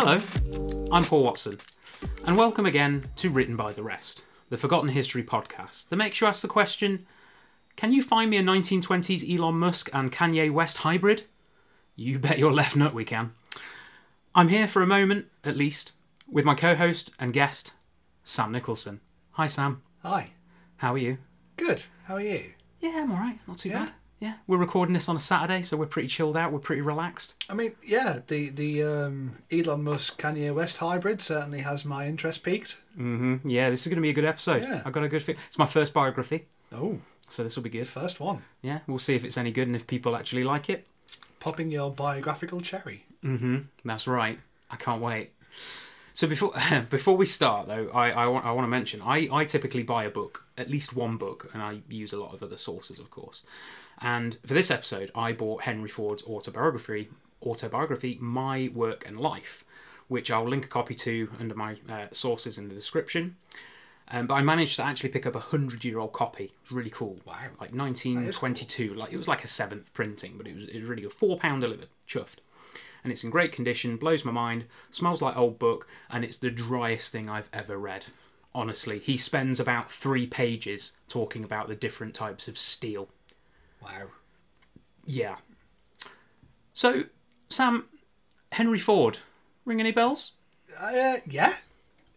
Hello, I'm Paul Watson, and welcome again to Written by the Rest, the Forgotten History podcast that makes you ask the question Can you find me a 1920s Elon Musk and Kanye West hybrid? You bet your left nut we can. I'm here for a moment, at least, with my co host and guest, Sam Nicholson. Hi, Sam. Hi. How are you? Good. How are you? Yeah, I'm alright. Not too Yeah? bad. Yeah, we're recording this on a Saturday, so we're pretty chilled out. We're pretty relaxed. I mean, yeah, the the um, Elon Musk Kanye West hybrid certainly has my interest peaked. Mm-hmm. Yeah, this is going to be a good episode. Yeah. I've got a good feel. It's my first biography, Oh, so this will be good. first one. Yeah, we'll see if it's any good and if people actually like it. Popping your biographical cherry. Mm-hmm. That's right. I can't wait. So before before we start, though, I, I, want, I want to mention I, I typically buy a book, at least one book, and I use a lot of other sources, of course. And for this episode, I bought Henry Ford's autobiography, autobiography, My Work and Life, which I'll link a copy to under my uh, sources in the description. Um, but I managed to actually pick up a hundred-year-old copy. It was really cool. Wow. Like 1922. Like it was like a seventh printing, but it was it was really good. Four pound delivered. Chuffed and it's in great condition, blows my mind, smells like old book, and it's the driest thing I've ever read. Honestly, he spends about three pages talking about the different types of steel. Wow. Yeah. So, Sam, Henry Ford, ring any bells? Uh, yeah,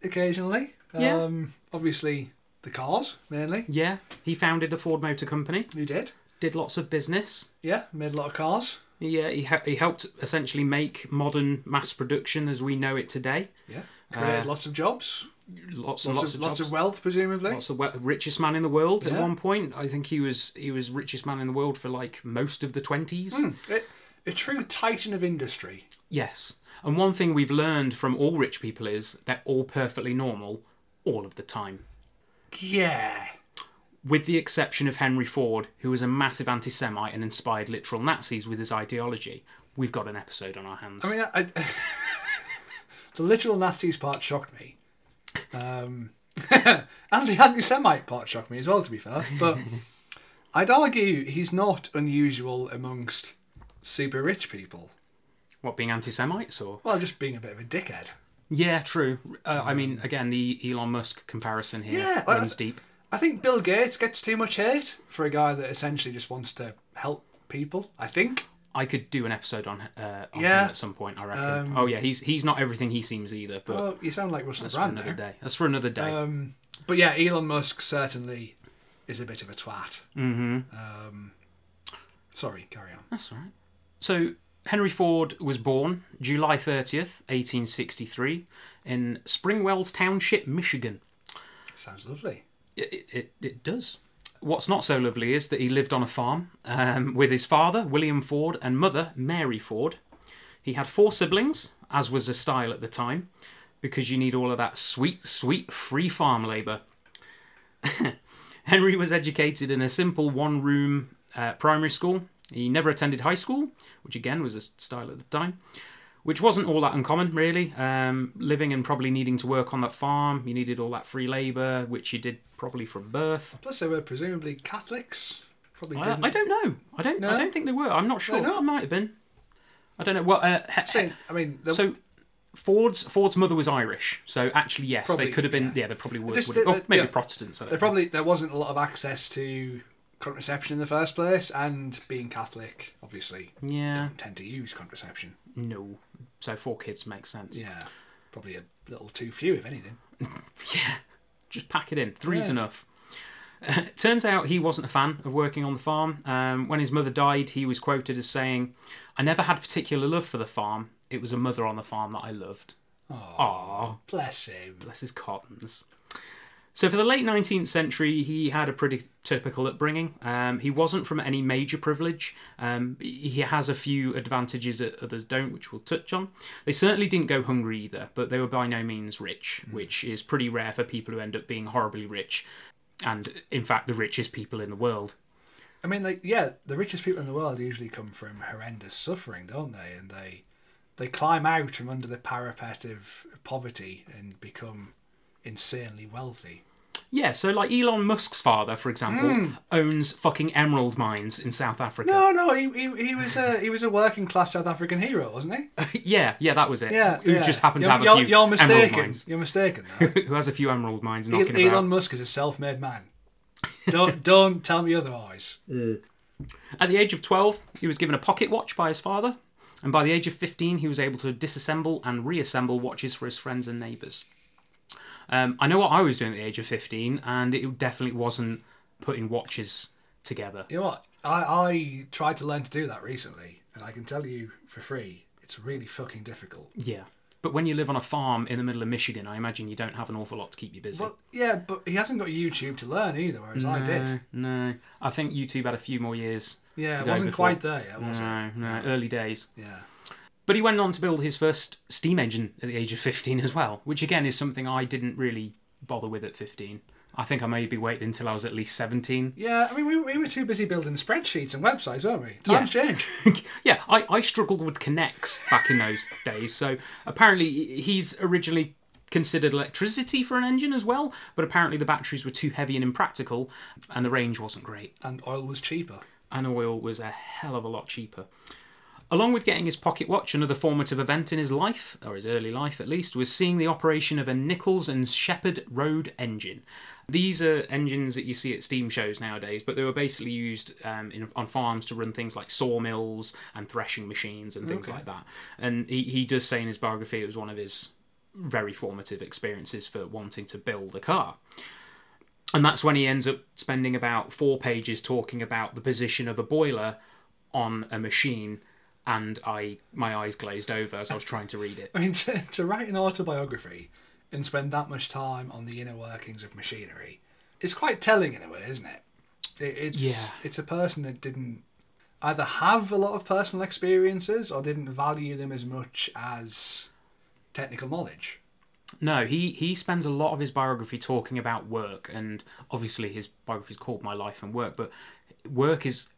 occasionally. Yeah. Um, obviously, the cars mainly. Yeah, he founded the Ford Motor Company, He did. did lots of business. Yeah, made a lot of cars. Yeah, he, he, he helped essentially make modern mass production as we know it today. Yeah. Created Uh, lots of jobs. Lots Lots, and lots of, of, lots of wealth, presumably. Lots of we- richest man in the world at one point. I think he was he was richest man in the world for like most of the twenties. Hmm. A, a true titan of industry. Yes. And one thing we've learned from all rich people is they're all perfectly normal all of the time. Yeah. With the exception of Henry Ford, who was a massive anti Semite and inspired literal Nazis with his ideology. We've got an episode on our hands. I mean, I, I, the literal Nazis part shocked me. Um, and the anti Semite part shocked me as well, to be fair. But I'd argue he's not unusual amongst super rich people. what, being anti Semites or? Well, just being a bit of a dickhead. Yeah, true. Uh, I mean, again, the Elon Musk comparison here Yeah, I- runs deep. I think Bill Gates gets too much hate for a guy that essentially just wants to help people, I think. I could do an episode on, uh, on Yeah. him at some point. I reckon. Um, oh yeah, he's he's not everything he seems either. But Well, you sound like Russell that's for another there. day. That's for another day. Um, but yeah, Elon Musk certainly is a bit of a twat. mm-hmm. Um, sorry, carry on. That's all right. So Henry Ford was born July thirtieth, eighteen sixty-three, in Springwells Township, Michigan. Sounds lovely. It, it, it does. What's not so lovely is that he lived on a farm um, with his father, William Ford, and mother, Mary Ford. He had four siblings, as was the style at the time, because you need all of that sweet, sweet free farm labour. Henry was educated in a simple one room uh, primary school. He never attended high school, which again was a style at the time, which wasn't all that uncommon, really. Um, living and probably needing to work on that farm, you needed all that free labour, which you did probably from birth. Plus, they were presumably Catholics. Probably I, didn't. I don't know. I don't. I don't think they were. I'm not sure. It might have been. I don't know. Well, uh, I mean, the, so Ford's Ford's mother was Irish, so actually yes, Probably, they could have been. yeah. Yeah, they probably would. Just would have, the- oh, maybe yeah. Protestants. There probably there wasn't a lot of access to contraception in the first place, and being Catholic, obviously, Yeah. don't tend to use contraception. No. So four kids makes sense. Yeah, probably a little too few, if anything. Yeah. Just pack it in. Three's Yeah. enough. turns out he wasn't a fan of working on the farm. Um, when his mother died, he was quoted as saying, "I never had particular love for the farm. It was a mother on the farm that I loved." Oh, Aww. bless him. bless his cottons. So for the late 19th century, he had a pretty typical upbringing. Um, he wasn't from any major privilege. Um, he has a few advantages that others don't, which we'll touch on. They certainly didn't go hungry either, but they were by no means rich, which is pretty rare for people who end up being horribly rich, and in fact the richest people in the world. I mean, like, yeah, the richest people in the world usually come from horrendous suffering, don't they? And they they climb out from under the parapet of poverty and become insanely wealthy. Yeah, so like Elon Musk's father, for example, hmm. owns fucking emerald mines in South Africa. No, no, he, he, he was a he was a working class South African hero, wasn't he? yeah, yeah, that was it. Yeah, Who yeah. just happened you're, to have you're, a few You're emerald mistaken. mines. You're mistaken. Who has a few emerald mines knocking Elon about. Musk is a self-made man. don't don't tell me otherwise. Mm. At the age of 12, he was given a pocket watch by his father, and by the age of 15, he was able to disassemble and reassemble watches for his friends and neighbours. Um, I know what I was doing at the age of 15, and it definitely wasn't putting watches together. You know what? I, I tried to learn to do that recently, and I can tell you for free, it's really fucking difficult. Yeah. But when you live on a farm in the middle of Michigan, I imagine you don't have an awful lot to keep you busy. Well, yeah, but he hasn't got YouTube to learn either, whereas I did. No, I think YouTube had a few more years. Yeah, it wasn't before. quite there yet, was it? No, no, early days. Yeah. But he went on to build his first steam engine at the age of 15 as well, which again is something I didn't really bother with at 15. I think I maybe waited until I was at least 17. Yeah, I mean, we, we were too busy building spreadsheets and websites, weren't we? Times change. yeah, I, I struggled with Connects back in those days. So apparently he's originally considered electricity for an engine as well, but apparently the batteries were too heavy and impractical, and the range wasn't great. And oil was cheaper. and oil was a hell of a lot cheaper. Along with getting his pocket watch, another formative event in his life, or his early life at least, was seeing the operation of a Nichols and Shepard road engine. These are engines that you see at steam shows nowadays, but they were basically used um, in, on farms to run things like sawmills and threshing machines and things Okay. like that. And he, he does say in his biography it was one of his very formative experiences for wanting to build a car. And that's when he ends up spending about four pages talking about the position of a boiler on a machine, and I my eyes glazed over as I was trying to read it. I mean, to, to write an autobiography and spend that much time on the inner workings of machinery is quite telling in a way, isn't it? it it's Yeah. it's a person that didn't either have a lot of personal experiences or didn't value them as much as technical knowledge. No, he he spends a lot of his biography talking about work, and obviously his biography is called My Life and Work, but work is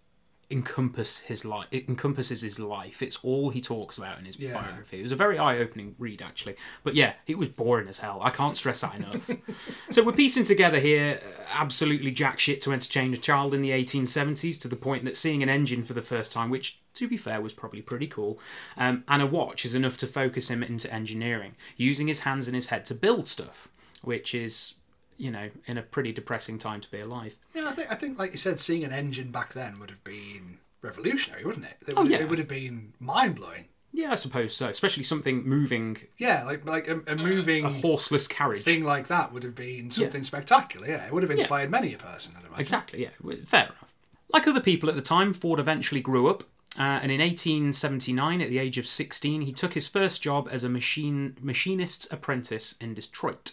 encompass his life. It encompasses his life. It's all he talks about in his Yeah. biography. It was a very eye-opening read, actually. But yeah, it was boring as hell. I can't stress that enough. so we're piecing together here uh, absolutely jack shit to entertain a child in the 1870s to the point that seeing an engine for the first time, which to be fair was probably pretty cool, um, and a watch is enough to focus him into engineering, using his hands and his head to build stuff, which is, you know, in a pretty depressing time to be alive. Yeah, I think I think like you said, seeing an engine back then would have been revolutionary, wouldn't it? It Oh, would, yeah. it would have been mind blowing. Yeah, I suppose so. Especially something moving, Yeah, like like a, a moving a horseless carriage. thing like that would have been something spectacular. Yeah, it would have inspired many a person. I'd imagine. Exactly, yeah. Fair enough. Like other people at the time, Ford eventually grew up, uh, and in 1879, at the age of 16, he took his first job as a machine machinist's apprentice in Detroit.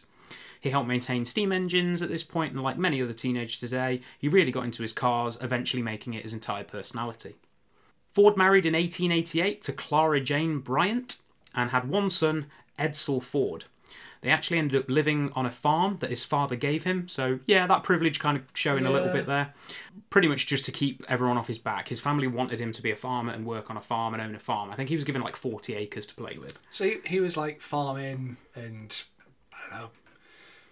He helped maintain steam engines at this point, and like many other teenagers today, he really got into his cars, eventually making it his entire personality. Ford married in 1888 to Clara Jane Bryant and had one son, Edsel Ford. They actually ended up living on a farm that his father gave him, so yeah, that privilege kind of showing a little bit there. Pretty much just to keep everyone off his back. His family wanted him to be a farmer and work on a farm and own a farm. I think he was given like 40 acres to play with. So he, he was like farming and I don't know,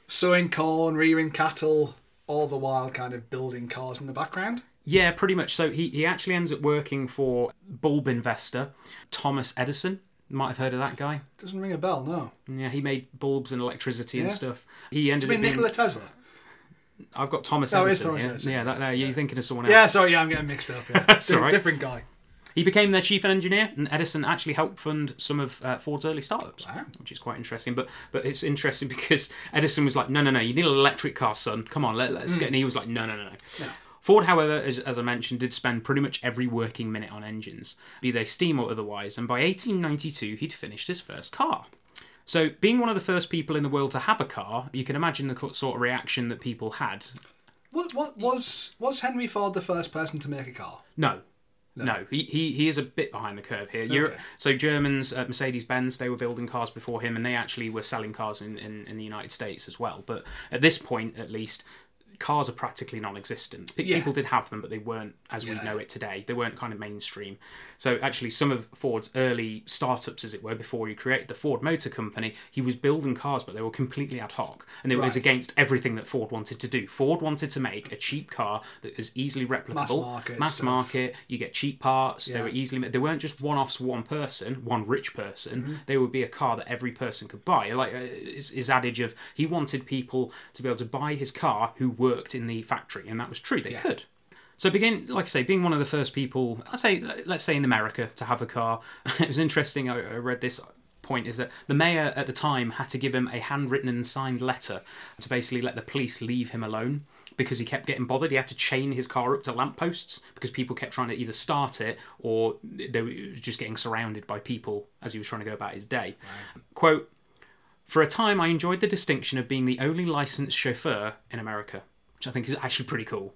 sowing corn, rearing cattle, all the while kind of building cars in the background. Yeah, pretty much. So he, he actually ends up working for bulb investor Thomas Edison. Might have heard of that guy. Doesn't ring a bell, no. Yeah, he made bulbs and electricity and stuff. He ended up being. Nikola Tesla? I've got Thomas Oh, it is Edison. Thomas here. Edison. Yeah, that, no, you're thinking of someone else. Yeah, sorry, yeah, I'm getting mixed up. Yeah. That's Di- all right. Different guy. He became their chief engineer, and Edison actually helped fund some of uh, Ford's early startups, Wow. which is quite interesting. But but it's interesting because Edison was like, no, no, no, you need an electric car, son. Come on, let, let's get. And he was like, no, no, no, no. No. Ford, however, as, as I mentioned, did spend pretty much every working minute on engines, be they steam or otherwise, and by 1892 he'd finished his first car. So, being one of the first people in the world to have a car, you can imagine the sort of reaction that people had. What, what was was Henry Ford the first person to make a car? No. No, he, he, he is a bit behind the curve here. Europe, so Germans, uh, Mercedes Benz, they were building cars before him, and they actually were selling cars in, in, in the United States as well. But at this point, at least, cars are practically non-existent. Pe- Yeah. People did have them, but they weren't as we know it today. They weren't kind of mainstream. So actually, some of Ford's early startups, as it were, before he created the Ford Motor Company, he was building cars, but they were completely ad hoc, and it was against everything that Ford wanted to do. Ford wanted to make a cheap car that is easily replicable, market mass market. You get cheap parts. They were easily. They weren't just one-offs for one person, one rich person. Mm-hmm. They would be a car that every person could buy. Like uh, his, his adage of he wanted people to be able to buy his car who worked in the factory, and that was true. They Yeah. could. So begin, like I say, being one of the first people, I say, let's say in America, to have a car. it was interesting. I, I read this point is that the mayor at the time had to give him a handwritten and signed letter to basically let the police leave him alone because he kept getting bothered. He had to chain his car up to lampposts because people kept trying to either start it or they were just getting surrounded by people as he was trying to go about his day. Quote. For a time, I enjoyed the distinction of being the only licensed chauffeur in America, which I think is actually pretty cool.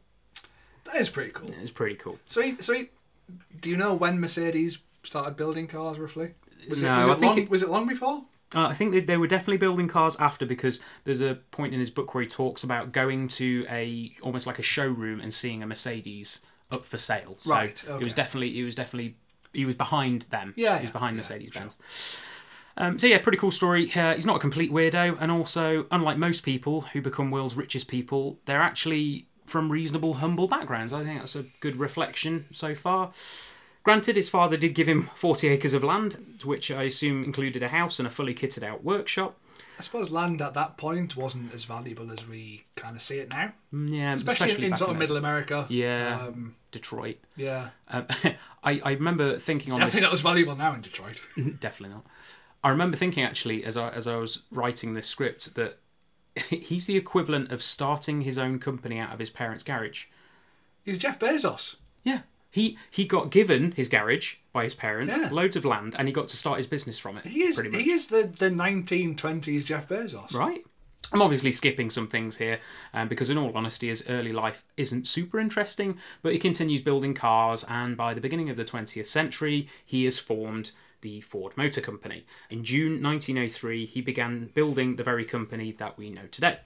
That is pretty cool. It's pretty cool. So, he, so he, do you know when Mercedes started building cars roughly? Was No, it, was I it think long? it- Was it long before? Uh, I think that they were definitely building cars after because there's a point in his book where he talks about going to a almost like a showroom and seeing a Mercedes up for sale. So Right, It was definitely it was definitely he was behind them. Yeah, he was behind yeah, Mercedes sure. Um, so yeah, pretty cool story. Uh, he's not a complete weirdo, and also unlike most people who become world's richest people, they're actually from reasonable, humble backgrounds. I think that's a good reflection so far. Granted, his father did give him 40 acres of land, which I assume included a house and a fully kitted out workshop. I suppose land at that point wasn't as valuable as we kind of see it now, Mm, Yeah, especially, especially, in, sort of middle America. Yeah, Um, Detroit. yeah. Um, I, I remember thinking on I think that was valuable now in Detroit. Definitely not. I remember thinking actually as I as I was writing this script that he's the equivalent of starting his own company out of his parents' garage. He's Jeff Bezos. Yeah. He he got given his garage by his parents, Yeah. loads of land, and he got to start his business from it. He is. He is the the 1920s Jeff Bezos. Right. I'm obviously skipping some things here um, because, in all honesty, his early life isn't super interesting, but he continues building cars, and by the beginning of the 20th century, he has formed the Ford Motor Company. In June 1903, he began building the very company that we know today.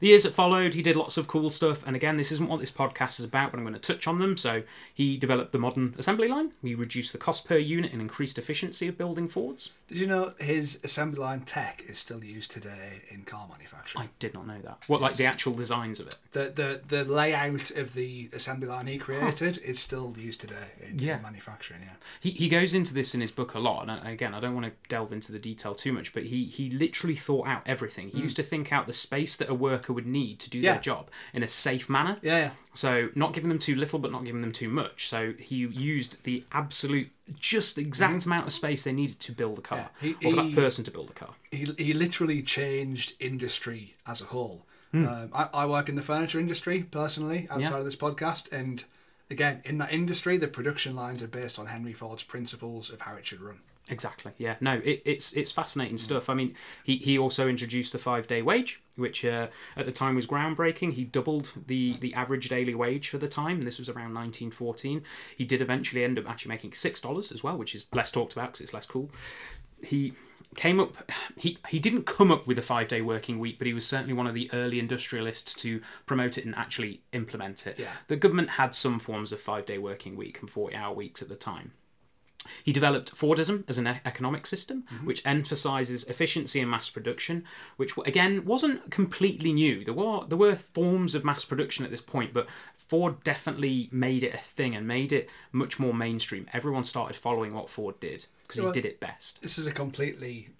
The years that followed, he did lots of cool stuff, and again, this isn't what this podcast is about, but I'm going to touch on them. So, he developed the modern assembly line, he reduced the cost per unit and increased efficiency of building Fords. Did you know his assembly line tech is still used today in car manufacturing? I did not know that. What, like the actual designs of it? The the the layout of the assembly line he created is still used today in, Yeah. in manufacturing. Yeah. He, he goes into this in his book a lot, and uh, again, I don't want to delve into the detail too much, but he, he literally thought out everything. He hmm. used to think out the space that a worker would need to do Yeah. their job in a safe manner. Yeah. Yeah. So, not giving them too little, but not giving them too much. So, he used the absolute, just the exact amount of space they needed to build a car, Yeah. He- or for that person to build a car. he, he literally changed industry as a whole. Hmm. Um, I, I work in the furniture industry personally outside Yeah. of this podcast, and again, in that industry, the production lines are based on Henry Ford's principles of how it should run. Exactly. Yeah. No, it, it's it's fascinating stuff. I mean, he, he also introduced the five day wage, which uh, at the time was groundbreaking. He doubled the the average daily wage for the time. This was around 1914. He did eventually end up actually making six dollars as well, which is less talked about because it's less cool. He came up. He he didn't come up with a five day working week, but he was certainly one of the early industrialists to promote it and actually implement it. Yeah. The government had some forms of five day working week and 40 hour weeks at the time. He developed Fordism as an economic system, mm-hmm. which emphasizes efficiency and mass production, which again wasn't completely new. There were there were forms of mass production at this point, but Ford definitely made it a thing and made it much more mainstream. Everyone started following what Ford did because he did it best. This is a completely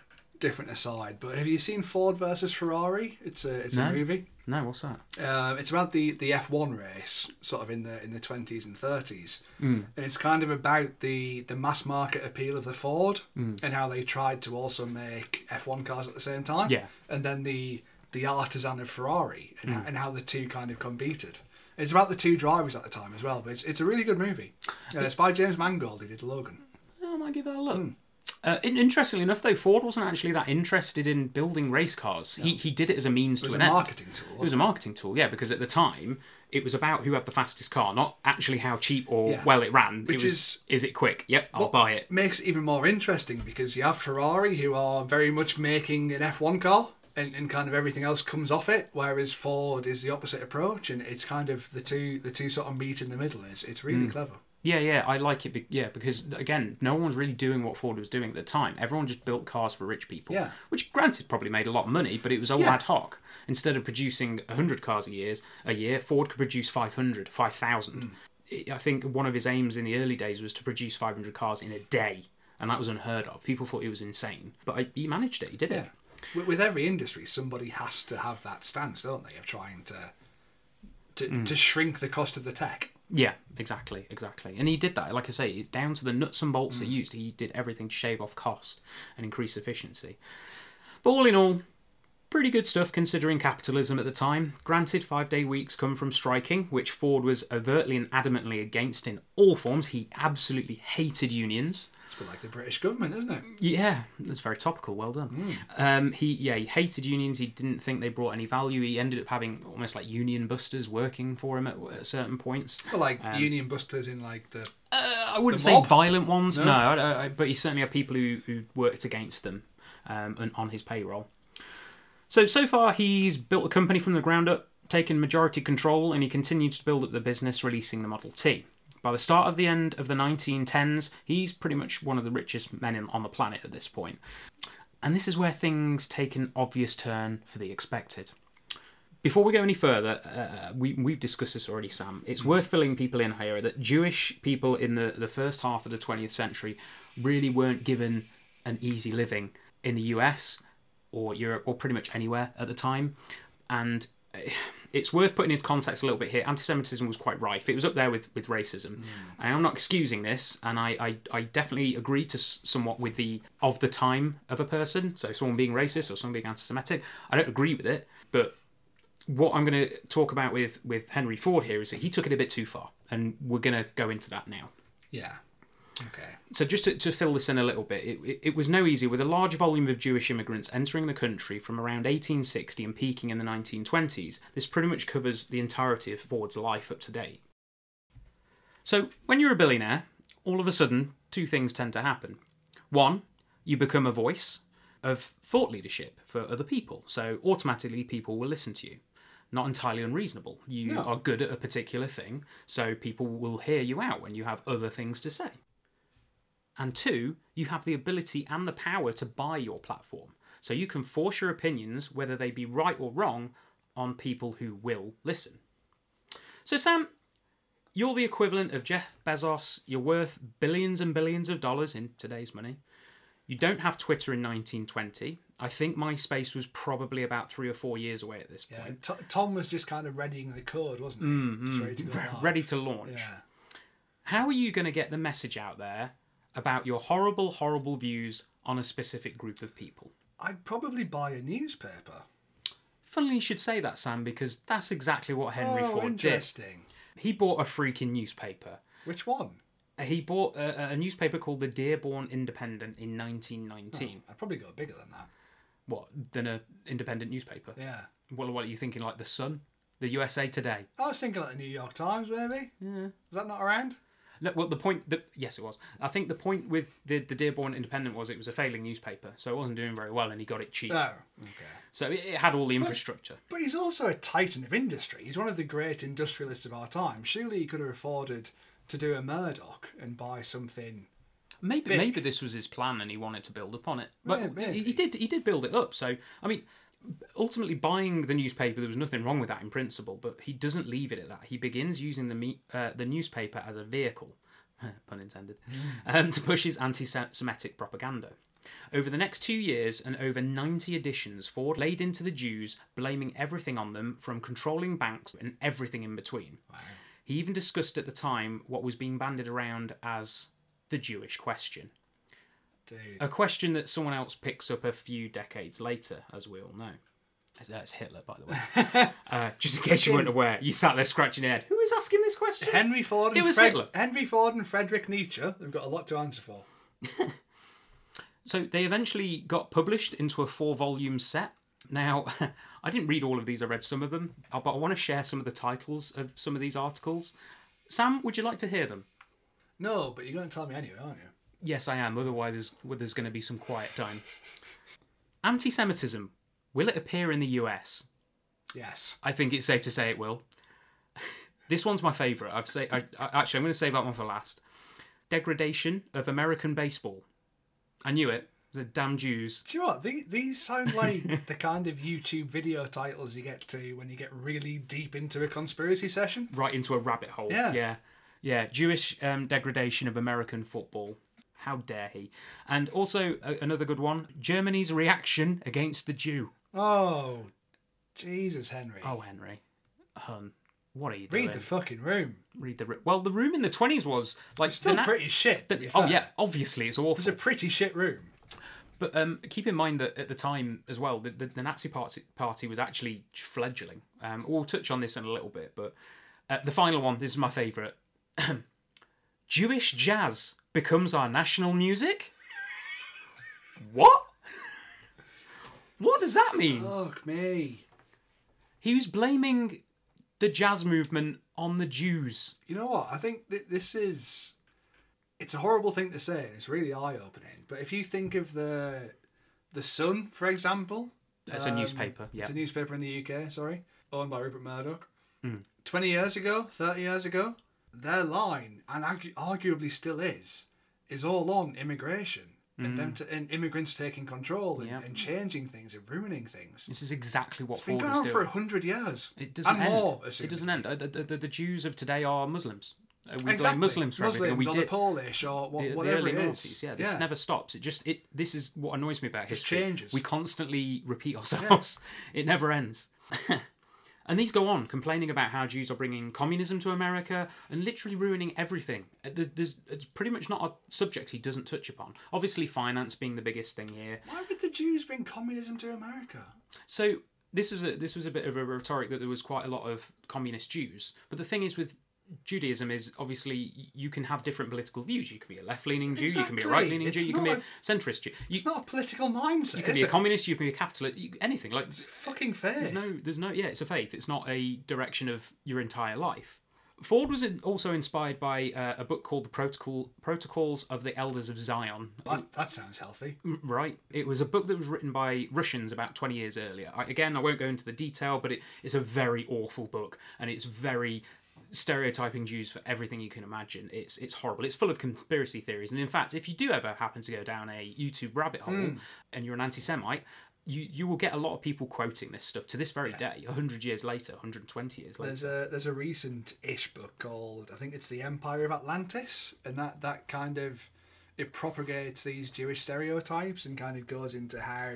different aside, but have you seen Ford versus Ferrari? It's a it's No. a movie. No, what's that? Um, it's about the, the F one race, sort of in the in the twenties and thirties, Mm. and it's kind of about the the mass market appeal of the Ford Mm. and how they tried to also make F one cars at the same time. Yeah. and then the the artisan of Ferrari and, Mm. how, and how the two kind of competed. It's about the two drivers at the time as well, but it's, it's a really good movie. Uh, it's by James Mangold, who did Logan. I might give that a look. Uh, interestingly enough, though, Ford wasn't actually that interested in building race cars. He, he did it as a means It was to a an end. marketing tool. It was a marketing tool, yeah, because at the time it was about who had the fastest car, not actually how cheap or Yeah. well it ran. Which it was, is- is it quick? Yep, I'll buy it. Makes it even more interesting because you have Ferrari, who are very much making an F1 car, and, and kind of everything else comes off it. Whereas Ford is the opposite approach, and it's kind of the two the two sort of meet in the middle. It's it's really clever. Yeah, yeah, I like it. Be- yeah, because again, no one was really doing what Ford was doing at the time. Everyone just built cars for rich people. Yeah. Which, granted, probably made a lot of money, but it was all Yeah. ad hoc. Instead of producing hundred cars a year, a year, Ford could produce 500, 5,000. I I think one of his aims in the early days was to produce 500 cars in a day, and that was unheard of. People thought he was insane, but I, he managed it. He did it. Yeah. With, with every industry, somebody has to have that stance, don't they, of trying to to, Hmm. to shrink the cost of the tech. Yeah, exactly, exactly. And he did that. Like I say, it's down to the nuts and bolts he mm. used. He did everything to shave off cost and increase efficiency. But all in all, pretty good stuff considering capitalism at the time. Granted, five day weeks come from striking, which Ford was overtly and adamantly against in all forms. He absolutely hated unions. It's a bit like the British government, isn't it? Yeah, that's very topical. Well done. Um, he yeah he hated unions. He didn't think they brought any value. He ended up having almost like union busters working for him at, at certain points. Well, like union busters in like the Uh, I wouldn't The say violent ones, no, No? I, I, but he certainly had people who, who worked against them um, and on his payroll. So, so far, he's built a company from the ground up, taken majority control, and he continued to build up the business, releasing the Model T. By the start of the end of the 1910s, he's pretty much one of the richest men in, on the planet at this point. And this is where things take an obvious turn for the expected. Before we go any further, uh, we, we've discussed this already, Sam. It's worth filling people in here that Jewish people in the, the first half of the 20th century really weren't given an easy living in the US or Europe or pretty much anywhere at the time. And uh, it's worth putting into context a little bit here. Anti Semitism was quite rife, it was up there with, with racism. And I'm not excusing this, and I, I, I definitely agree to s- somewhat with the of the time of a person. So, someone being racist or someone being anti Semitic, I don't agree with it, but what I'm going to talk about with with Henry Ford here is that he took it a bit too far, and we're going to go into that now. yeah. Okay. So just to, to fill this in a little bit, it, it, it was no easy with a large volume of Jewish immigrants entering the country from around 1860 and peaking in the 1920s. This pretty much covers the entirety of Ford's life up to date. So when you're a billionaire, all of a sudden, two things tend to happen. One, you become a voice of thought leadership for other people, so automatically people will listen to you. Not entirely unreasonable. You No. are good at a particular thing, so people will hear you out when you have other things to say. And two, you have the ability and the power to buy your platform. So you can force your opinions, whether they be right or wrong, on people who will listen. So, Sam, you're the equivalent of Jeff Bezos. You're worth billions and billions of dollars in today's money. You don't have Twitter in 1920. I think MySpace was probably about three or four years away at this Yeah. point. T- Tom was just kind of readying the code, wasn't he? Mm-hmm. Just ready to. Ready to launch. Yeah. How are you going to get the message out there about your horrible, horrible views on a specific group of people? I'd probably buy a newspaper. Funnily, you should say that, Sam, because that's exactly what Henry oh, Ford did. interesting. He bought a freaking newspaper. Which one? Uh, he bought a, a newspaper called the Dearborn Independent in 1919. I'd probably go bigger than that. What, than a independent newspaper? Yeah. What, what are you thinking, like the Sun? The USA Today? I was thinking like the New York Times, maybe. Yeah. Was that not around? No, well, the point that yes, it was. I think the point with the the Dearborn Independent was it was a failing newspaper, so it wasn't doing very well, and he got it cheap. Oh, okay. So it, it had all the infrastructure. But he's also a titan of industry. He's one of the great industrialists of our time. Surely he could have afforded to do a Murdoch and buy something. Maybe big. maybe this was his plan, and he wanted to build upon it. But Yeah, maybe. he, he did he did build it up. So I mean, ultimately buying the newspaper, there was nothing wrong with that in principle. But he doesn't leave it at that. He begins using the me, uh, the newspaper as a vehicle, pun intended, um, to push his anti-Semitic propaganda. Over the next two years and over 90 editions, Ford laid into the Jews, blaming everything on them, from controlling banks and everything in between. He even discussed at the time what was being bandied around as the Jewish question. Dude. A question that someone else picks up a few decades later, as we all know. That's- Hitler, by the way. uh, just in case you weren't aware, you sat there scratching your head. Who is asking this question? Henry Ford and It was Fred- Hitler. Henry Ford and Frederick Nietzsche. They've got a lot to answer for. So they eventually got published into a four volume set. Now, I didn't read all of these, I read some of them, uh, but I want to share some of the titles of some of these articles. Sam, would you like to hear them? No, but you're going to tell me anyway, aren't you? Yes, I am. Otherwise, there's, well, there's going to be some quiet time. Anti Semitism Will it appear in the US? Yes. I think it's safe to say it will. this one's my favourite. I've say I, I, actually I'm going to save that one for last. Degradation of American baseball. I knew it. The damn Jews. Do you know what? These, these sound like the kind of YouTube video titles you get to when you get really deep into a conspiracy session. Right into a rabbit hole. Yeah. Yeah. Yeah. Jewish um, degradation of American football. How dare he? And also uh, another good one Germany's reaction against the Jew. Oh, Jesus, Henry. Oh, Henry. Hun. What are you doing? Read the fucking room. Read the. ri- Well, the room in the 20s was like. Still na- pretty shit. The- oh, yeah. Obviously, it's It was a pretty shit room. But um, keep in mind that at the time as well, the, the, the Nazi party, party was actually fledgling. Um, we'll touch on this in a little bit, but uh, the final one, this is my favourite. Jewish jazz becomes our national music? what? What does that mean? Fuck me. He was blaming the jazz movement on the Jews. You know what? I think that this is. It's a horrible thing to say, and it's really eye-opening. But if you think of the, the Sun, for example, It's a um, newspaper, yeah. It's a newspaper in the UK. Sorry, owned by Rupert Murdoch. Hmm. Twenty years ago, thirty years ago, their line, and argu- arguably still is, is all on immigration and them to, and immigrants taking control and. Yeah. and changing things and ruining things. This is exactly what It's been Ford going on for a hundred years. It doesn't and end. more. it doesn't end. The, the, the Jews of today are Muslims. Uh, we blame Exactly. Muslims for everything. Muslims We or did the Polish or wha- the, the whatever early it is. noughties. Yeah, this never stops. It just it. This is what annoys me about Just history. changes. We constantly repeat ourselves. It never ends. and these go on complaining about how Jews are bringing communism to America and literally ruining everything. Uh, there- There's it's pretty much not a subject he doesn't touch upon. Obviously, finance being the biggest thing here. Why would the Jews bring communism to America? So this was a this was a bit of a rhetoric that there was quite a lot of communist Jews. But the thing is with Judaism is obviously you can have different political views. You can be a left leaning Jew, you can be a right leaning It's Jew, you can be not a centrist Jew. You, It's not a political mindset. you can be a it? communist, you can be a capitalist, you, anything. Like fucking faith. there's no there's no yeah, it's a faith. It's not a direction of your entire life. Ford was also inspired by uh, a book called the Protocol Protocols of the Elders of Zion. That, that sounds healthy. Right. It was a book that was written by Russians about 20 years earlier. I, again, I won't go into the detail, but it, it's a very awful book and it's very stereotyping Jews for everything you can imagine. It's it's horrible. It's full of conspiracy theories. And in fact, if you do ever happen to go down a YouTube rabbit hole hmm. and you're an anti-Semite, you, you will get a lot of people quoting this stuff to this very day, 100 years later, 120 years later. There's a there's a recent ish book called I think it's the Empire of Atlantis, and that that kind of it propagates these Jewish stereotypes and kind of goes into how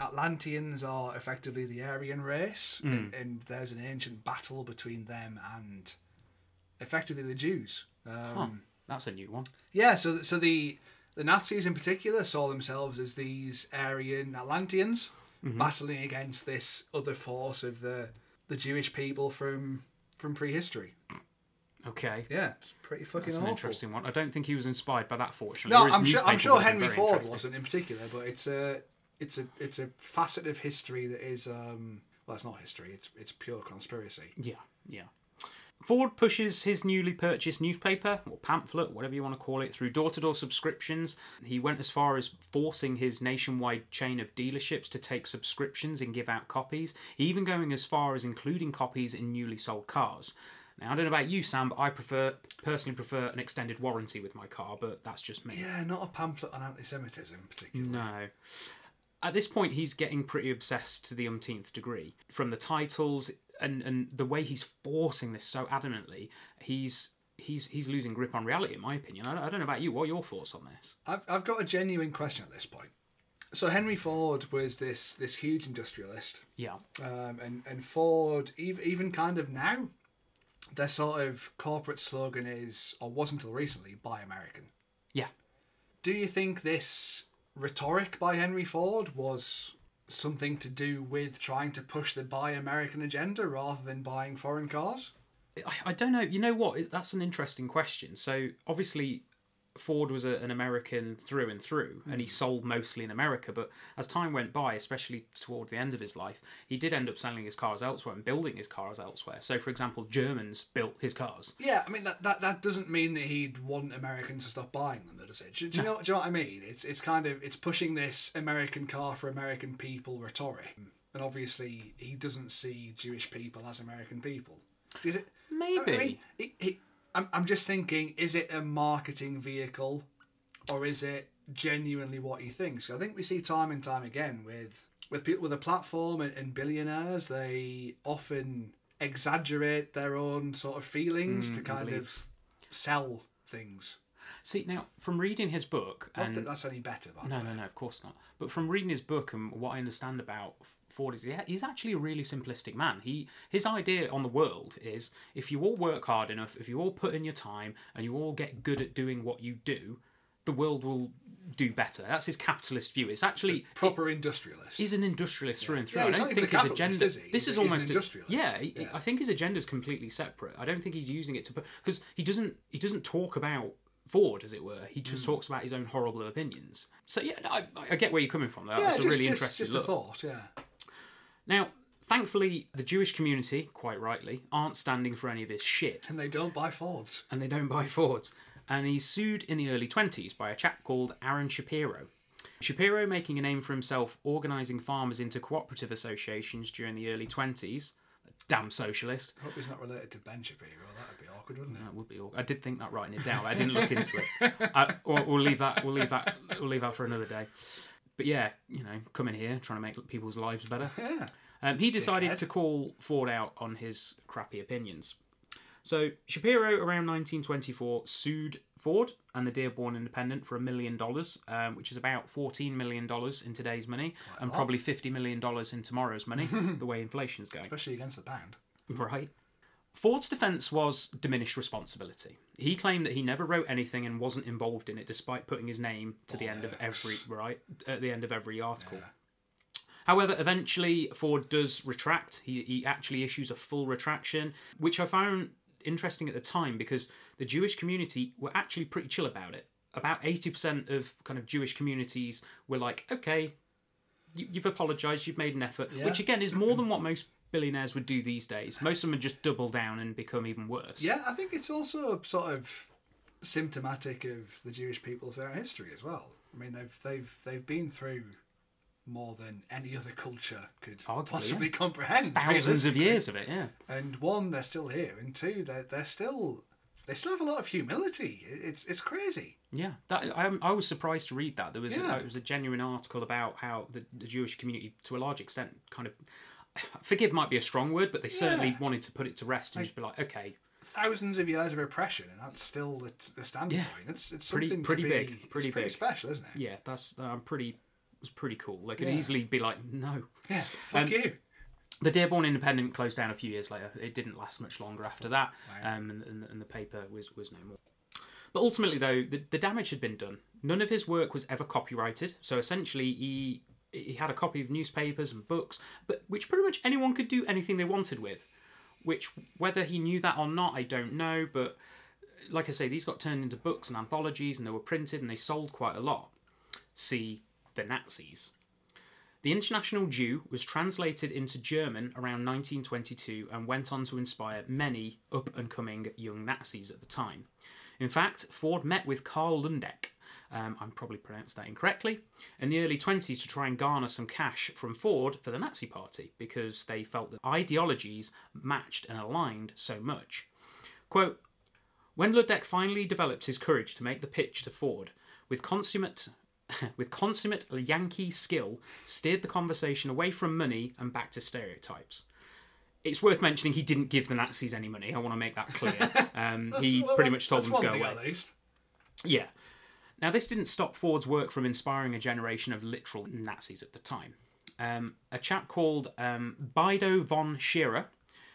Atlanteans are effectively the Aryan race, Mm. and, and there's an ancient battle between them and effectively the Jews. Um, Huh. That's a new one. Yeah, so so the the Nazis in particular saw themselves as these Aryan Atlanteans Mm-hmm. battling against this other force of the the Jewish people from from prehistory. Okay. Yeah, it's pretty fucking That's an awful. interesting one. I don't think he was inspired by that, fortunately. No, I'm sure I'm sure would have been Henry Ford wasn't in particular, but it's a it's a it's a facet of history that is um well, it's not history. It's it's pure conspiracy. Yeah, yeah. Ford pushes his newly purchased newspaper, or pamphlet, whatever you want to call it, through door to door subscriptions. He went as far as forcing his nationwide chain of dealerships to take subscriptions and give out copies, even going as far as including copies in newly sold cars. Now, I don't know about you, Sam, but I prefer personally prefer an extended warranty with my car, but that's just me. Yeah, not a pamphlet on anti-Semitism particularly. No. At this point, he's getting pretty obsessed to the umpteenth degree. From the titles and, and the way he's forcing this so adamantly, he's he's he's losing grip on reality, in my opinion. I don't, I don't know about you. What are your thoughts on this? I've, I've got a genuine question at this point. So Henry Ford was this this huge industrialist, Yeah. um, and and Ford even even kind of now, their sort of corporate slogan is or was until recently "Buy American." Yeah. Do you think this rhetoric by Henry Ford was something to do with trying to push the Buy American agenda rather than buying foreign cars? I, don't know. You know what? That's an interesting question. So obviously, Ford was a, an American through and through, and he hmm. sold mostly in America. But as time went by, especially towards the end of his life, he did end up selling his cars elsewhere and building his cars elsewhere. So, for example, Germans built his cars. Yeah, I mean that, that, that doesn't mean that he'd want Americans to stop buying them, though, does it? Do, do you know? Do you know what I mean? It's it's kind of it's pushing this American car for American people rhetoric. and obviously he doesn't see Jewish people as American people. Is it? Maybe. I mean, it, it, I'm, I'm just thinking: is it a marketing vehicle, or is it genuinely what he thinks? I think we see time and time again with with people with a platform and, and billionaires, they often exaggerate their own sort of feelings mm, to kind of sell things. See now, from reading his book, and that that's any better, by the no, no, no, of course not. But from reading his book and what I understand about Ford is he- he's actually a really simplistic man. He his idea on the world is if you all work hard enough, if you all put in your time, and you all get good at doing what you do, the world will do better. That's his capitalist view. It's actually Proper industrialist. He's an industrialist through and through. Yeah, I don't think his agenda. is he? This He's- is almost a- industrialist. yeah, he- Yeah. I think his agenda is completely separate. I don't think he's using it to put because he doesn't he doesn't talk about Ford as it were. He just mm. talks about his own horrible opinions. So yeah, I, I get where you're coming from. Though. yeah, That's just, a really just, interesting just look. a thought. Yeah. Now, thankfully, the Jewish community, quite rightly, aren't standing for any of his shit And they don't buy Fords. and they don't buy Fords. And he's sued in the early 20s by a chap called Aaron Shapiro. Shapiro making a name for himself organising farmers into cooperative associations during the early 20s. Damn socialist. I Hope he's not related to Ben Shapiro. That'd be awkward, wouldn't it? That would be. All. I did think that writing it down. I didn't look into it. I, we'll, we'll leave that. We'll leave that. We'll leave that for another day. But yeah, you know, coming here trying to make people's lives better. Yeah. Um, he decided Dickhead. to call Ford out on his crappy opinions. So Shapiro, around 1924, sued Ford and the Dearborn Independent for a million dollars, um, which is about 14 million dollars in today's money, and probably 50 million dollars in tomorrow's money, the way inflation's going. Especially against the pound. Right. Ford's defence was diminished responsibility. He claimed that he never wrote anything and wasn't involved in it, despite putting his name to the end of every right at the end of every article. However, eventually Ford does retract. He, he actually issues a full retraction, which I found interesting at the time because the Jewish community were actually pretty chill about it. About 80% of kind of Jewish communities were like, okay, you, you've apologised, you've made an effort, Yeah. which again is more than what most billionaires would do these days. Most of them would just double down and become even worse. Yeah, I think it's also sort of symptomatic of the Jewish people throughout history as well. I mean, they've they've they've been through more than any other culture could Arguably, possibly comprehend. Thousands of years of it, yeah. And one, they're still here, and two, they're they're still they still have a lot of humility. It's it's crazy. Yeah, that I, I was surprised to read that. There was Yeah. a, it was a genuine article about how the, the Jewish community, to a large extent, kind of forgive might be a strong word, but they certainly wanted to put it to rest and just be like, okay, Thousands of years of oppression, and that's still the, the standing Yeah. point. It's it's Pretty- something pretty be, big, it's pretty big. special, isn't it? yeah, that's I'm pretty was pretty cool. They could Yeah. easily be like, no. Yeah, fuck Um, you. The Dearborn Independent closed down a few years later. It didn't last much longer after that, Wow. um, and, and, and the paper was, was no more. But ultimately, though, the, the damage had been done. None of his work was ever copyrighted. So essentially, he he had a copy of newspapers and books, but which pretty much anyone could do anything they wanted with. Which, whether he knew that or not, I don't know. But like I say, these got turned into books and anthologies, and they were printed and they sold quite a lot. See the Nazis. The International Jew was translated into German around 1922 and went on to inspire many up and coming young Nazis at the time. In fact, Ford met with Karl Lundeck, um, I'm probably pronounced that incorrectly, in the early 20s to try and garner some cash from Ford for the Nazi Party because they felt that ideologies matched and aligned so much. Quote, when Lundeck finally developed his courage to make the pitch to Ford, with consummate with consummate Yankee skill, steered the conversation away from money and back to stereotypes. It's worth mentioning he didn't give the Nazis any money. I want to make that clear. Um, he Well, pretty much told them to go away. At least. Yeah. Now, this didn't stop Ford's work from inspiring a generation of literal Nazis at the time. Um, a chap called um, Bido von Scherer,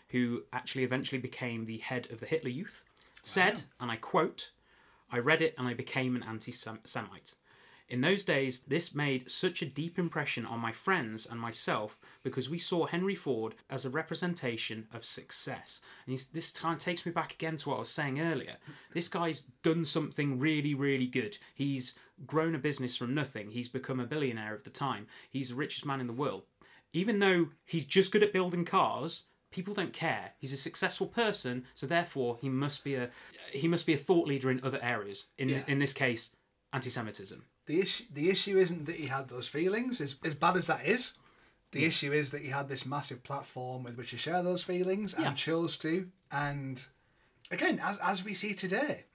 who actually eventually became the head of the Hitler Youth, said, and I quote, I read it and I became an anti Semite. In those days, this made such a deep impression on my friends and myself because we saw Henry Ford as a representation of success. And he's, this time takes me back again to what I was saying earlier. This guy's done something really, really good. He's grown a business from nothing. He's become a billionaire of the time. He's the richest man in the world. Even though he's just good at building cars, people don't care. He's a successful person, so therefore he must be a he must be a thought leader in other areas. In Yeah. in this case, anti-Semitism. The issue, the issue isn't that he had those feelings. As, as bad as that is, The issue is that he had this massive platform with which to share those feelings and Yeah. chose to. And again, as as we see today,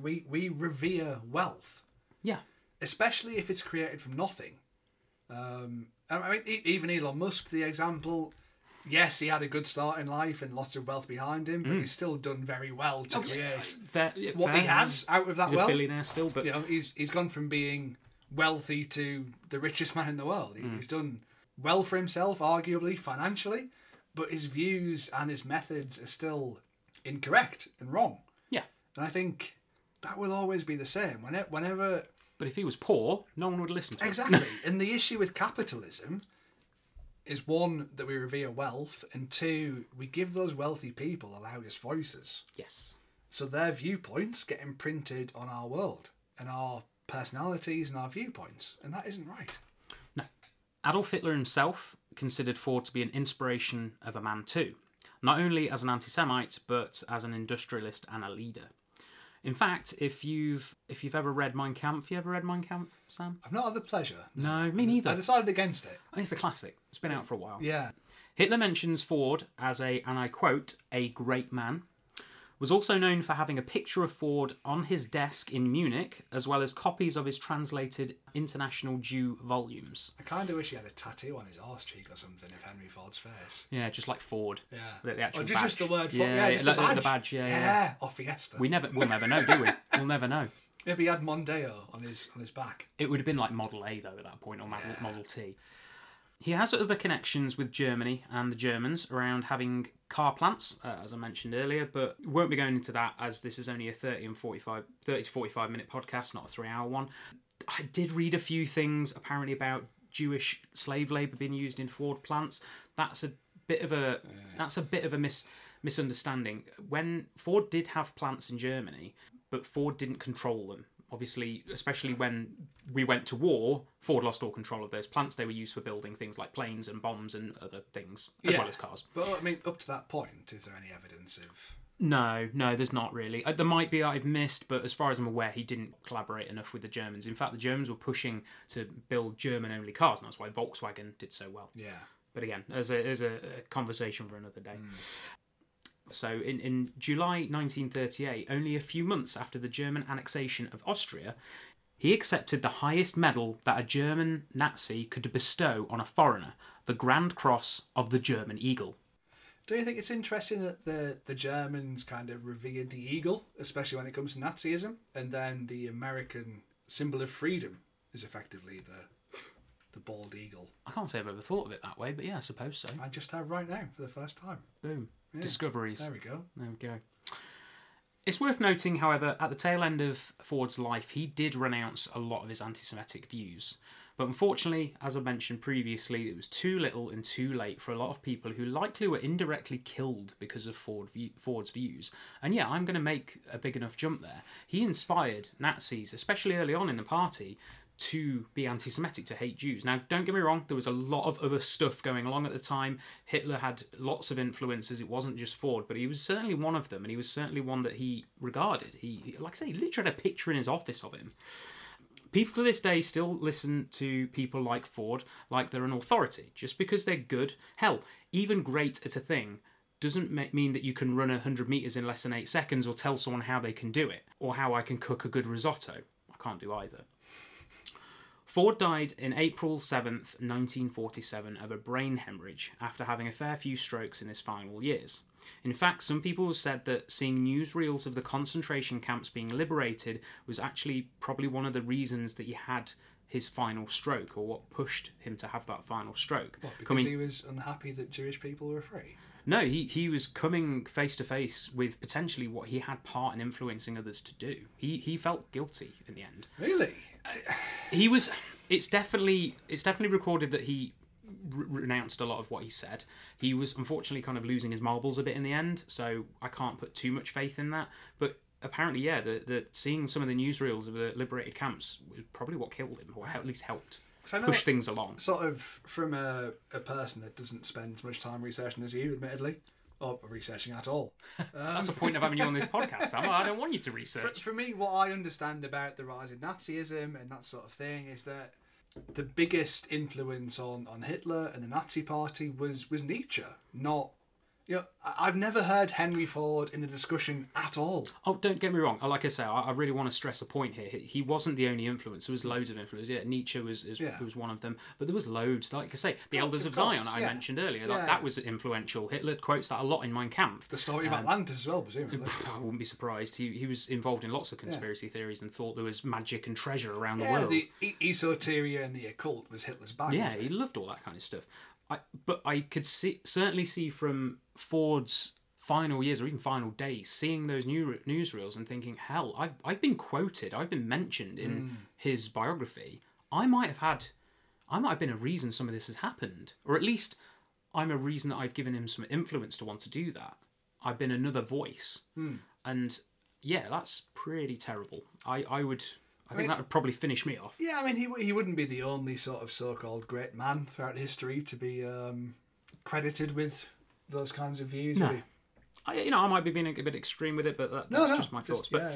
we we revere wealth, Yeah. especially if it's created from nothing. Um, I I mean, e- even Elon Musk, the example. Yes, he had a good start in life and lots of wealth behind him, but hmm. he's still done very well to oh, create Fair, yeah, what Oh, fair. he has out of that He's a wealth. billionaire still, but You know, he's he's gone from being wealthy to the richest man in the world. He- hmm. He's done well for himself, arguably financially, but his views and his methods are still incorrect and wrong. yeah. And I think that will always be the same. Whenever, whenever But if he was poor, no one would listen to him. exactly, and the issue with capitalism is one that we revere wealth, and two, we give those wealthy people the loudest voices. Yes. So their viewpoints get imprinted on our world and our personalities and our viewpoints, and that isn't right. No. Adolf Hitler himself considered Ford to be an inspiration of a man too, not only as an anti-Semite but as an industrialist and a leader. In fact, if you've if you've ever read Mein Kampf, you ever read Mein Kampf, Sam? I've not had the pleasure. No, me neither. I decided against it. It's a classic. It's been out for a while. Yeah. Hitler mentions Ford as a, and I quote, a great man. Was also known for having a picture of Ford on his desk in Munich, as well as copies of his translated International Jew volumes. I kind of wish he had a tattoo on his arse cheek or something of Henry Ford's face. Yeah, just like Ford. Yeah. The, the actual or just, badge. just the word for yeah, yeah, just the, badge. the badge. Yeah, yeah. yeah. Or Fiesta. We never, we'll never know, do we? We'll never know. Maybe he had Mondeo on his on his back. It would have been like Model A though at that point, or Model, Model T. He has other connections with Germany and the Germans around having car plants, uh, as I mentioned earlier, but we won't be going into that as this is only a 30 and 45, 30 to 45 minute podcast, not a three hour one. I did read a few things apparently about Jewish slave labour being used in Ford plants. That's a bit of a that's a bit of a mis, misunderstanding. When Ford did have plants in Germany, but Ford didn't control them. Obviously, especially when we went to war, Ford lost all control of those plants. They were used for building things like planes and bombs and other things, as well as cars. But I mean, up to that point, is there any evidence of? No, no, there's not really. Uh, There might be I've missed, but as far as I'm aware, he didn't collaborate enough with the Germans. In fact, the Germans were pushing to build German-only cars, and that's why Volkswagen did so well. Yeah. But again, there's a, there's a, a conversation for another day. So, in, in July 1938, only a few months after the German annexation of Austria, he accepted the highest medal that a German Nazi could bestow on a foreigner the Grand Cross of the German Eagle. Do you think it's interesting that the the Germans kind of revered the eagle, especially when it comes to Nazism, and then the American symbol of freedom is effectively the the bald eagle? I can't say I've ever thought of it that way, but yeah, I suppose so. I just have right now for the first time. Boom. Yeah. Discoveries. There we go. There we go. It's worth noting, however, at the tail end of Ford's life, he did renounce a lot of his anti Semitic views. But unfortunately, as I mentioned previously, it was too little and too late for a lot of people who likely were indirectly killed because of Ford view, Ford's views. And yeah, I'm going to make a big enough jump there. He inspired Nazis, especially early on in the party, to be anti Semitic, to hate Jews. Now, don't get me wrong, there was a lot of other stuff going along at the time. Hitler had lots of influences, it wasn't just Ford, but he was certainly one of them, and he was certainly one that he regarded. He, like I say, he literally had a picture in his office of him. People to this day still listen to people like Ford like they're an authority, just because they're good. Hell, even great at a thing doesn't mean that you can run 100 metres in less than 8 seconds or tell someone how they can do it, or how I can cook a good risotto. I can't do either. Ford died in April 7th, 1947, of a brain hemorrhage after having a fair few strokes in his final years. In fact, some people said that seeing newsreels of the concentration camps being liberated was actually probably one of the reasons that he had his final stroke, or what pushed him to have that final stroke. What, because Coming- he was unhappy that Jewish people were free? no, he, he was coming face to face with potentially what he had part in influencing others to do. He he felt guilty in the end. Really? Uh, he was it's definitely it's definitely recorded that he re- renounced a lot of what he said. He was unfortunately kind of losing his marbles a bit in the end so i can't put too much faith in that. But apparently yeah the, the seeing some of the newsreels of the liberated camps was probably what killed him or at least helped push things along. Sort of from a, a person that doesn't spend as much time researching as you, admittedly, or researching at all. that's the um, point of having you on this podcast sam i don't want you to For, research for me, what I understand about the rise of Nazism and that sort of thing is that the biggest influence on, on Hitler and the Nazi Party was was Nietzsche, not. You know, I- I've never heard Henry Ford in the discussion at all. Oh, don't get me wrong. Like I say, I, I really want to stress a point here. He, he wasn't the only influence. There was loads of influence. Yeah, Nietzsche was is, Yeah. was one of them, but there was loads. Like I say, the Oh, Elders of of, Zion course, I mentioned earlier. Like, Yeah. That was influential. Hitler quotes that a lot in Mein Kampf. The story of Um, Atlantis as well, presumably. I wouldn't be surprised. He he was involved in lots of conspiracy theories and thought there was magic and treasure around the yeah, world. the e- esoteria and the occult was Hitler's bag. Yeah, he loved all that kind of stuff. I, but I could see certainly see from Ford's final years or even final days, seeing those new newsreels and thinking, "Hell, I've I've been quoted, I've been mentioned in Hmm. his biography. I might have had, I might have been a reason some of this has happened, or at least I'm a reason that I've given him some influence to want to do that. I've been another voice, Hmm. and yeah, that's pretty terrible. I I would." I think mean- that would probably finish me off. Yeah, I mean, he he wouldn't be the only sort of so-called great man throughout history to be um, credited with those kinds of views. No. I, you know, I might be being a bit extreme with it, but that, that's no, just my just- thoughts. But yeah.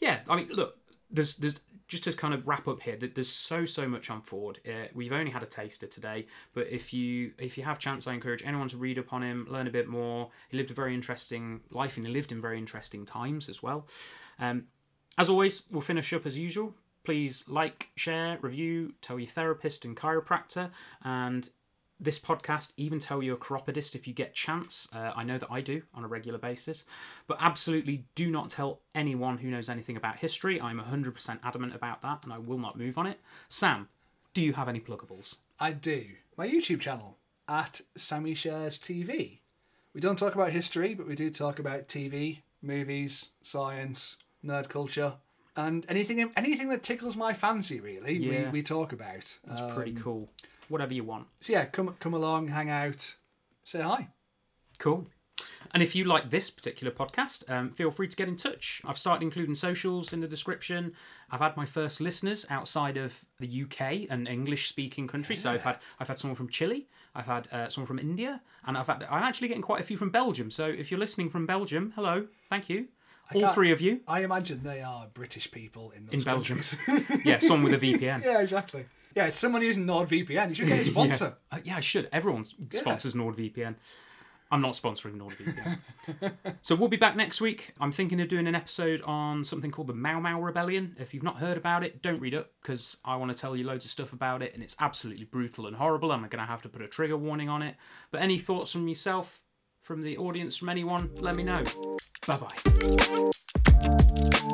yeah. I mean, look, there's there's just to kind of wrap up here. that There's so so much on Ford. Uh, we've only had a taster today, but if you if you have chance, I encourage anyone to read up on him, learn a bit more. He lived a very interesting life, and he lived in very interesting times as well. Um, as always, we'll finish up as usual. Please like, share, review, tell your therapist and chiropractor, and this podcast, even tell your chiropodist if you get chance. Uh, I know that I do on a regular basis. But absolutely do not tell anyone who knows anything about history. I'm 100% adamant about that and I will not move on it. Sam, do you have any pluggables? I do. My YouTube channel at Sammy Shares TV. We don't talk about history, but we do talk about TV, movies, science, nerd culture, and anything anything that tickles my fancy. Really, Yeah. we, we talk about. That's Um, pretty cool. Whatever you want. So yeah, come come along, hang out, say hi. Cool. And if you like this particular podcast, um, feel free to get in touch. I've started including socials in the description. I've had my first listeners outside of the UK and English-speaking countries. So I've had I've had someone from Chile, I've had uh, someone from India, and I've had I'm actually getting quite a few from Belgium. So if you're listening from Belgium, hello, thank you, all three of you I imagine they are British people in in Belgium. yeah, someone with a VPN. yeah, exactly. Yeah, it's someone using NordVPN. You should get a sponsor. Uh, yeah, I should. Everyone sponsors NordVPN. I'm not sponsoring NordVPN. so we'll be back next week. I'm thinking of doing an episode on something called the Mau Mau Rebellion. If you've not heard about it, don't read it because I want to tell you loads of stuff about it and it's absolutely brutal and horrible. I'm going to have to put a trigger warning on it. But any thoughts from yourself, from the audience, from anyone, let me know. Bye bye.